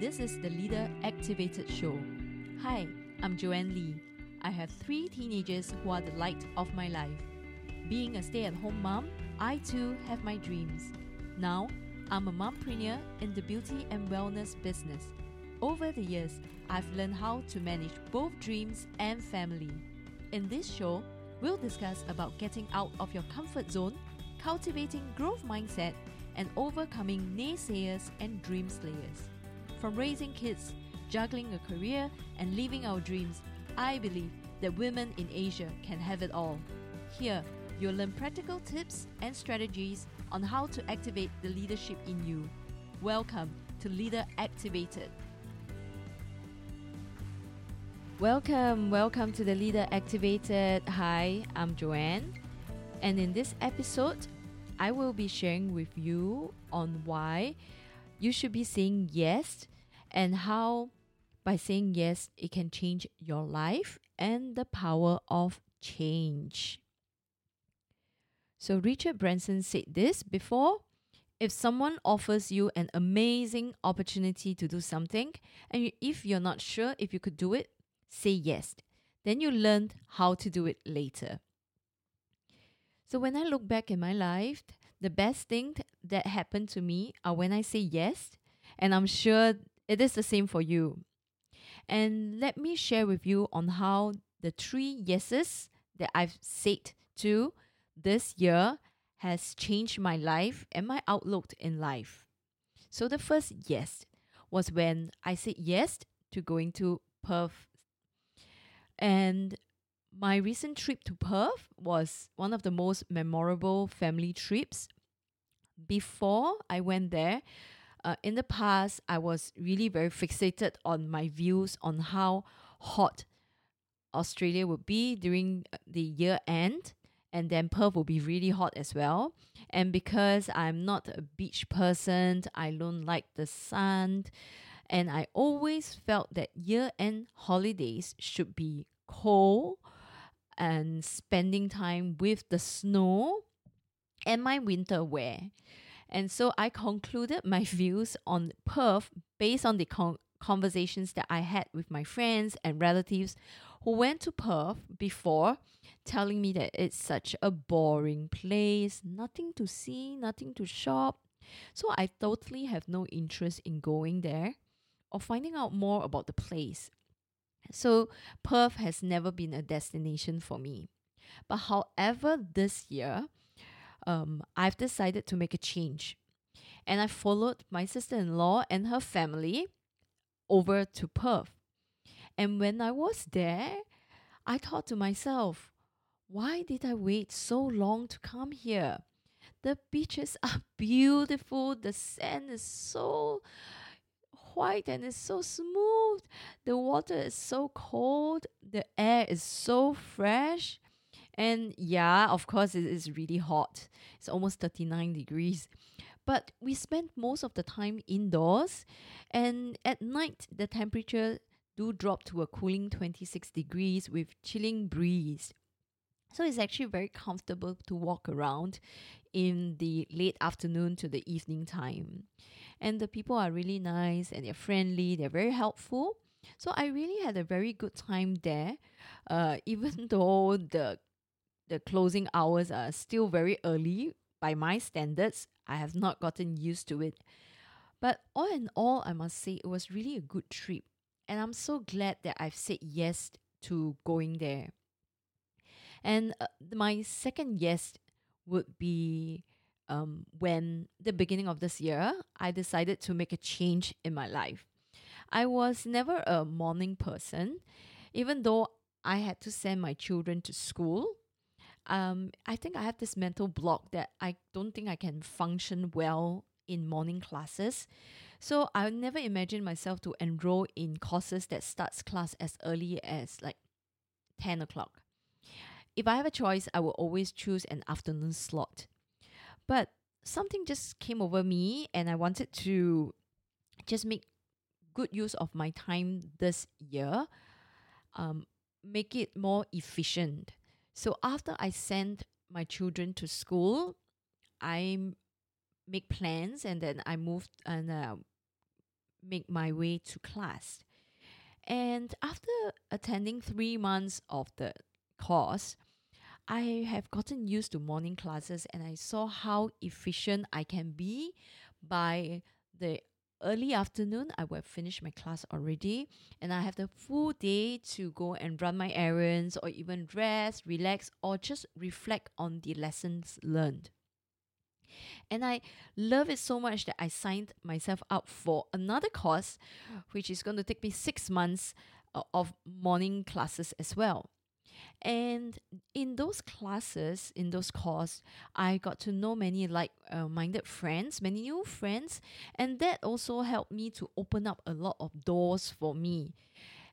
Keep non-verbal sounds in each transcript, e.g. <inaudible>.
This is the Leader Activated Show. Hi, I'm Joanne Lee. I have three teenagers who are the light of my life. Being a stay at home mom, I too have my dreams. Now, I'm a mompreneur in the beauty and wellness business. Over the years, I've learned how to manage both dreams and family. In this show, we'll discuss about getting out of your comfort zone, cultivating growth mindset, and overcoming naysayers and dream slayers. From raising kids, juggling a career, and living our dreams, I believe that women in Asia can have it all. Here, you'll learn practical tips and strategies on how to activate the leadership in you. Welcome to Leader Activated. Welcome, welcome to the Leader Activated. Hi, I'm Joanne, and in this episode, I will be sharing with you on why you should be saying yes and how by saying yes it can change your life and the power of change. So Richard Branson said this before if someone offers you an amazing opportunity to do something and if you're not sure if you could do it, say yes. Then you learned how to do it later. So when I look back in my life, the best thing that happened to me are when I say yes, and I'm sure it is the same for you. And let me share with you on how the three yeses that I've said to this year has changed my life and my outlook in life. So the first yes was when I said yes to going to Perth. And my recent trip to Perth was one of the most memorable family trips. Before I went there, uh, in the past, I was really very fixated on my views on how hot Australia would be during the year end, and then Perth will be really hot as well. And because I'm not a beach person, I don't like the sun, and I always felt that year end holidays should be cold and spending time with the snow and my winter wear. And so I concluded my <laughs> views on Perth based on the con- conversations that I had with my friends and relatives who went to Perth before, telling me that it's such a boring place, nothing to see, nothing to shop. So I totally have no interest in going there or finding out more about the place. So Perth has never been a destination for me. But however, this year, um, I've decided to make a change. And I followed my sister in law and her family over to Perth. And when I was there, I thought to myself, why did I wait so long to come here? The beaches are <laughs> beautiful, the sand is so white and it's so smooth. The water is so cold. The air is so fresh. And yeah, of course, it is really hot. It's almost 39 degrees. But we spent most of the time indoors. And at night, the temperature do drop to a cooling 26 degrees with chilling breeze. So it's actually very comfortable to walk around in the late afternoon to the evening time. And the people are really nice and they're friendly, they're very helpful. So I really had a very good time there, <laughs> uh, even <laughs> though the the closing hours are still very early by my standards. I have not gotten used to it. But all in all, I must say it was really a good trip. And I'm so glad that I've said yes to going there. And uh, my second yes would be um, when the beginning of this year, I decided to make a change in my life. I was never a morning person, even though I had to send my children to school. Um, I think I have this mental block that I don't think I can function well in morning classes. So I never imagined myself to enroll in courses that starts class as early as like 10 o'clock. If I have a choice, I will always choose an afternoon slot. But something just came over me and I wanted to just make good use of my time this year, um, make it more efficient. So after I send my children to school, I make plans and then I move and uh, make my way to class. And after attending three months of the course, I have gotten used to morning classes and I saw how efficient I can be by the early afternoon. I will have finished my class already and I have the full day to go and run my errands or even rest, relax, or just reflect on the lessons learned. And I love it so much that I signed myself up for another course, which is going to take me six months uh, of morning classes as well. And in those classes, in those courses, I got to know many like uh, minded friends, many new friends, and that also helped me to open up a lot of doors for me.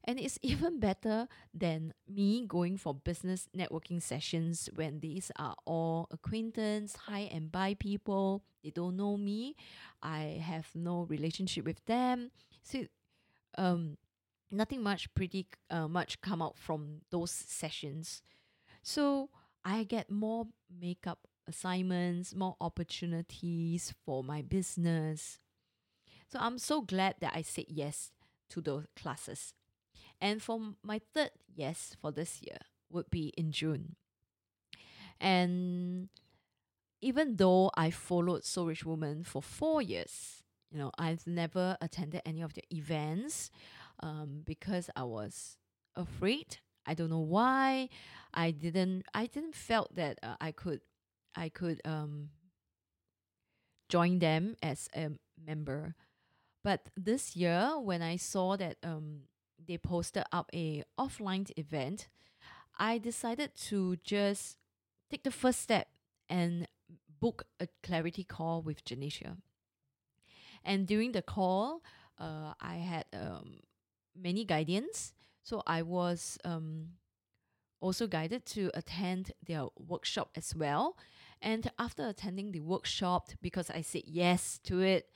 And it's <laughs> even better than me going for business networking sessions when these are all acquaintance, hi and bye people. They don't know me. I have no relationship with them. So um nothing much pretty uh, much come out from those sessions. So I get more makeup assignments, more opportunities for my business. So I'm so glad that I said yes to those classes. And for my third yes for this year would be in June. And even though I followed Soul Rich Woman for four years, you know, I've never attended any of the events um, because I was afraid. I don't know why. I didn't. I didn't felt that uh, I could. I could um, join them as a member. But this year, when I saw that um, they posted up a offline event, I decided to just take the first step and book a clarity call with Janisha. And during the call, uh, I had um, many guidance. So I was um, also guided to attend their workshop as well. And after attending the workshop, because I said yes to it,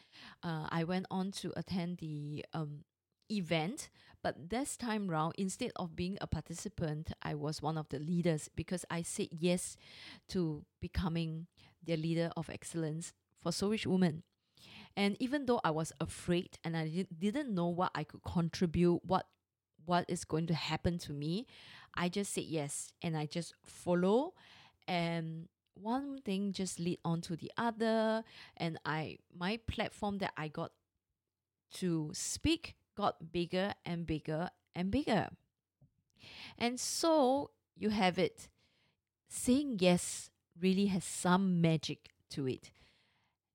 uh, I went on to attend the um, event. But this time round, instead of being a participant, I was one of the leaders because I said yes to becoming their leader of excellence for Soul Rich Women. And even though I was afraid and I didn't know what I could contribute, what what is going to happen to me, I just said yes and I just follow and one thing just lead on to the other and I my platform that I got to speak got bigger and bigger and bigger. And so you have it. Saying yes really has some magic to it.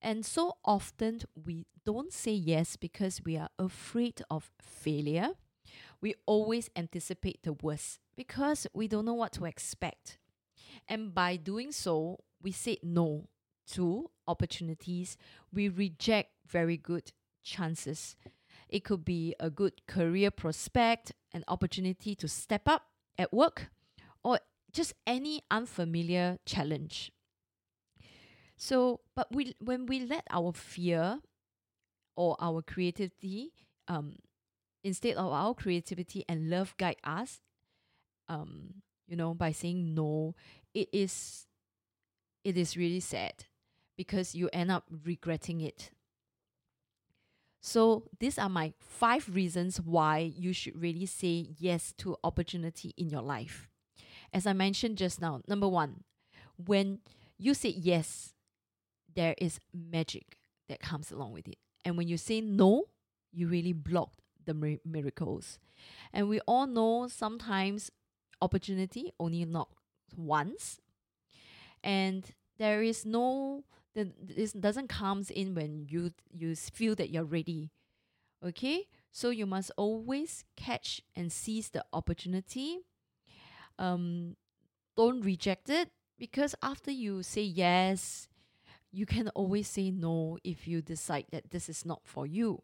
And so often we don't say yes because we are afraid of failure. We always anticipate the worst because we don't know what to expect. And by doing so, we say no to opportunities. We reject very good chances. It could be a good career prospect, an opportunity to step up at work, or just any unfamiliar challenge. So, but we when we let our fear or our creativity, um, instead of our creativity and love guide us, um, you know, by saying no, it is, it is really sad because you end up regretting it. So these are my five reasons why you should really say yes to opportunity in your life. As I mentioned just now, number one, when you say yes, there is magic that comes along with it. And when you say no, you really block the mir- miracles. And we all know sometimes opportunity only knocks once. And there is no this doesn't comes in when you you feel that you're ready. Okay? So you must always catch and seize the opportunity. Um don't reject it because after you say yes, you can always say no if you decide that this is not for you.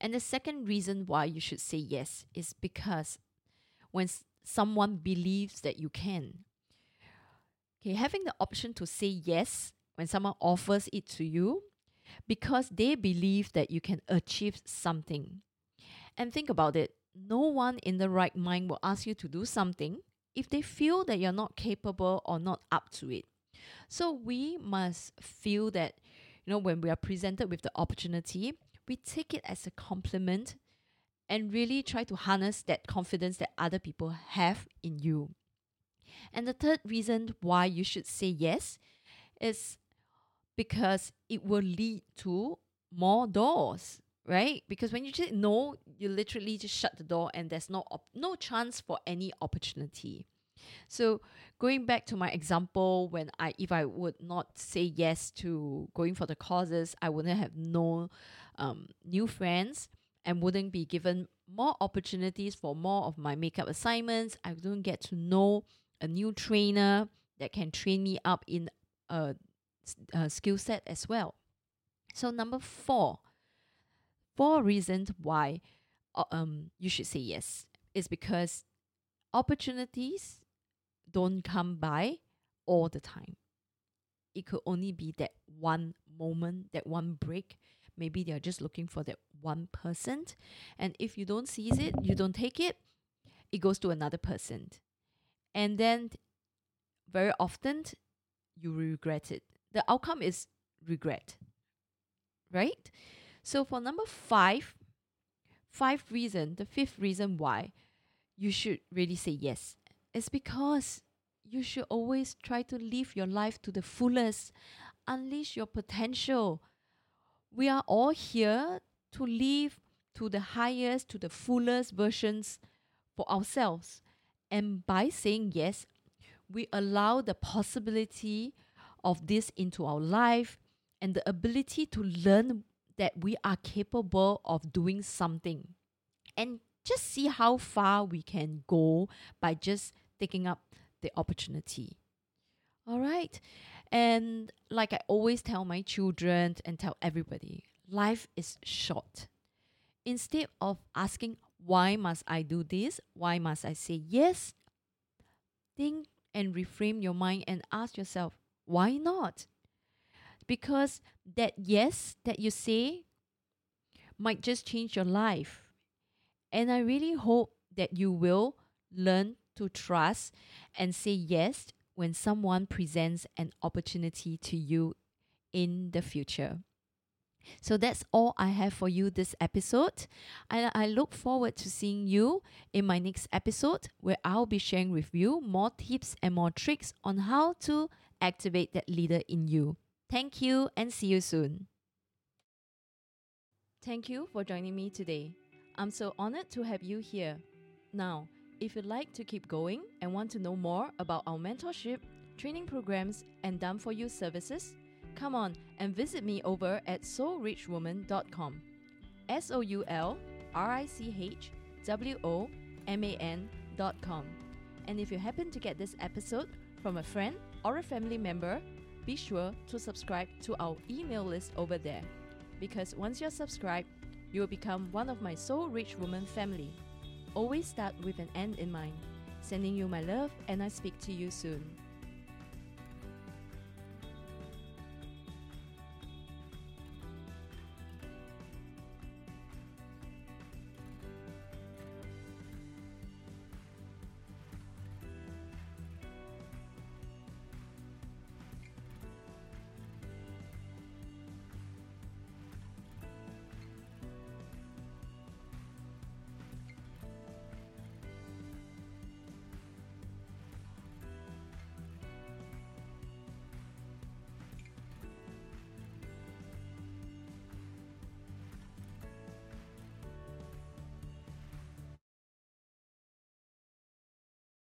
And the second reason why you should say yes is because when someone believes that you can. Okay, having the option to say yes when someone offers it to you because they believe that you can achieve something. And think about it no one in the right mind will ask you to do something if they feel that you're not capable or not up to it. So we must feel that, you know, when we are presented with the opportunity, we take it as a compliment and really try to harness that confidence that other people have in you. And the third reason why you should say yes is because it will lead to more doors, right? Because when you say no, you literally just shut the door and there's no op- no chance for any opportunity. So going back to my example, when I if I would not say yes to going for the courses, I wouldn't have no um, new friends and wouldn't be given more opportunities for more of my makeup assignments. I wouldn't get to know a new trainer that can train me up in a, a skill set as well. So number four, four reasons why uh, um you should say yes is because opportunities don't come by all the time. It could only be that one moment, that one break. Maybe they're just looking for that one person. And if you don't seize it, you don't take it, it goes to another person. And then very often you regret it. The outcome is regret. Right? So for number five, five reason, the fifth reason why you should really say yes is because you should always try to live your life to the fullest, unleash your potential. We are all here to live to the highest, to the fullest versions for ourselves. And by saying yes, we allow the possibility of this into our life and the ability to learn that we are capable of doing something. And just see how far we can go by just taking up the opportunity. All right. And like I always tell my children and tell everybody, life is short. Instead of asking, why must I do this? Why must I say yes? Think and reframe your mind and ask yourself, why not? Because that yes that you say might just change your life. And I really hope that you will learn to trust and say yes when someone presents an opportunity to you in the future. So that's all I have for you this episode. And I look forward to seeing you in my next episode where I'll be sharing with you more tips and more tricks on how to activate that leader in you. Thank you and see you soon. Thank you for joining me today. I'm so honored to have you here. Now, if you'd like to keep going and want to know more about our mentorship, training programs, and done for you services, come on and visit me over at soulrichwoman.com. S O U L R I C H W O M A N.com. And if you happen to get this episode from a friend or a family member, be sure to subscribe to our email list over there. Because once you're subscribed, you will become one of my Soul Rich Woman family. Always start with an end in mind. Sending you my love, and I speak to you soon.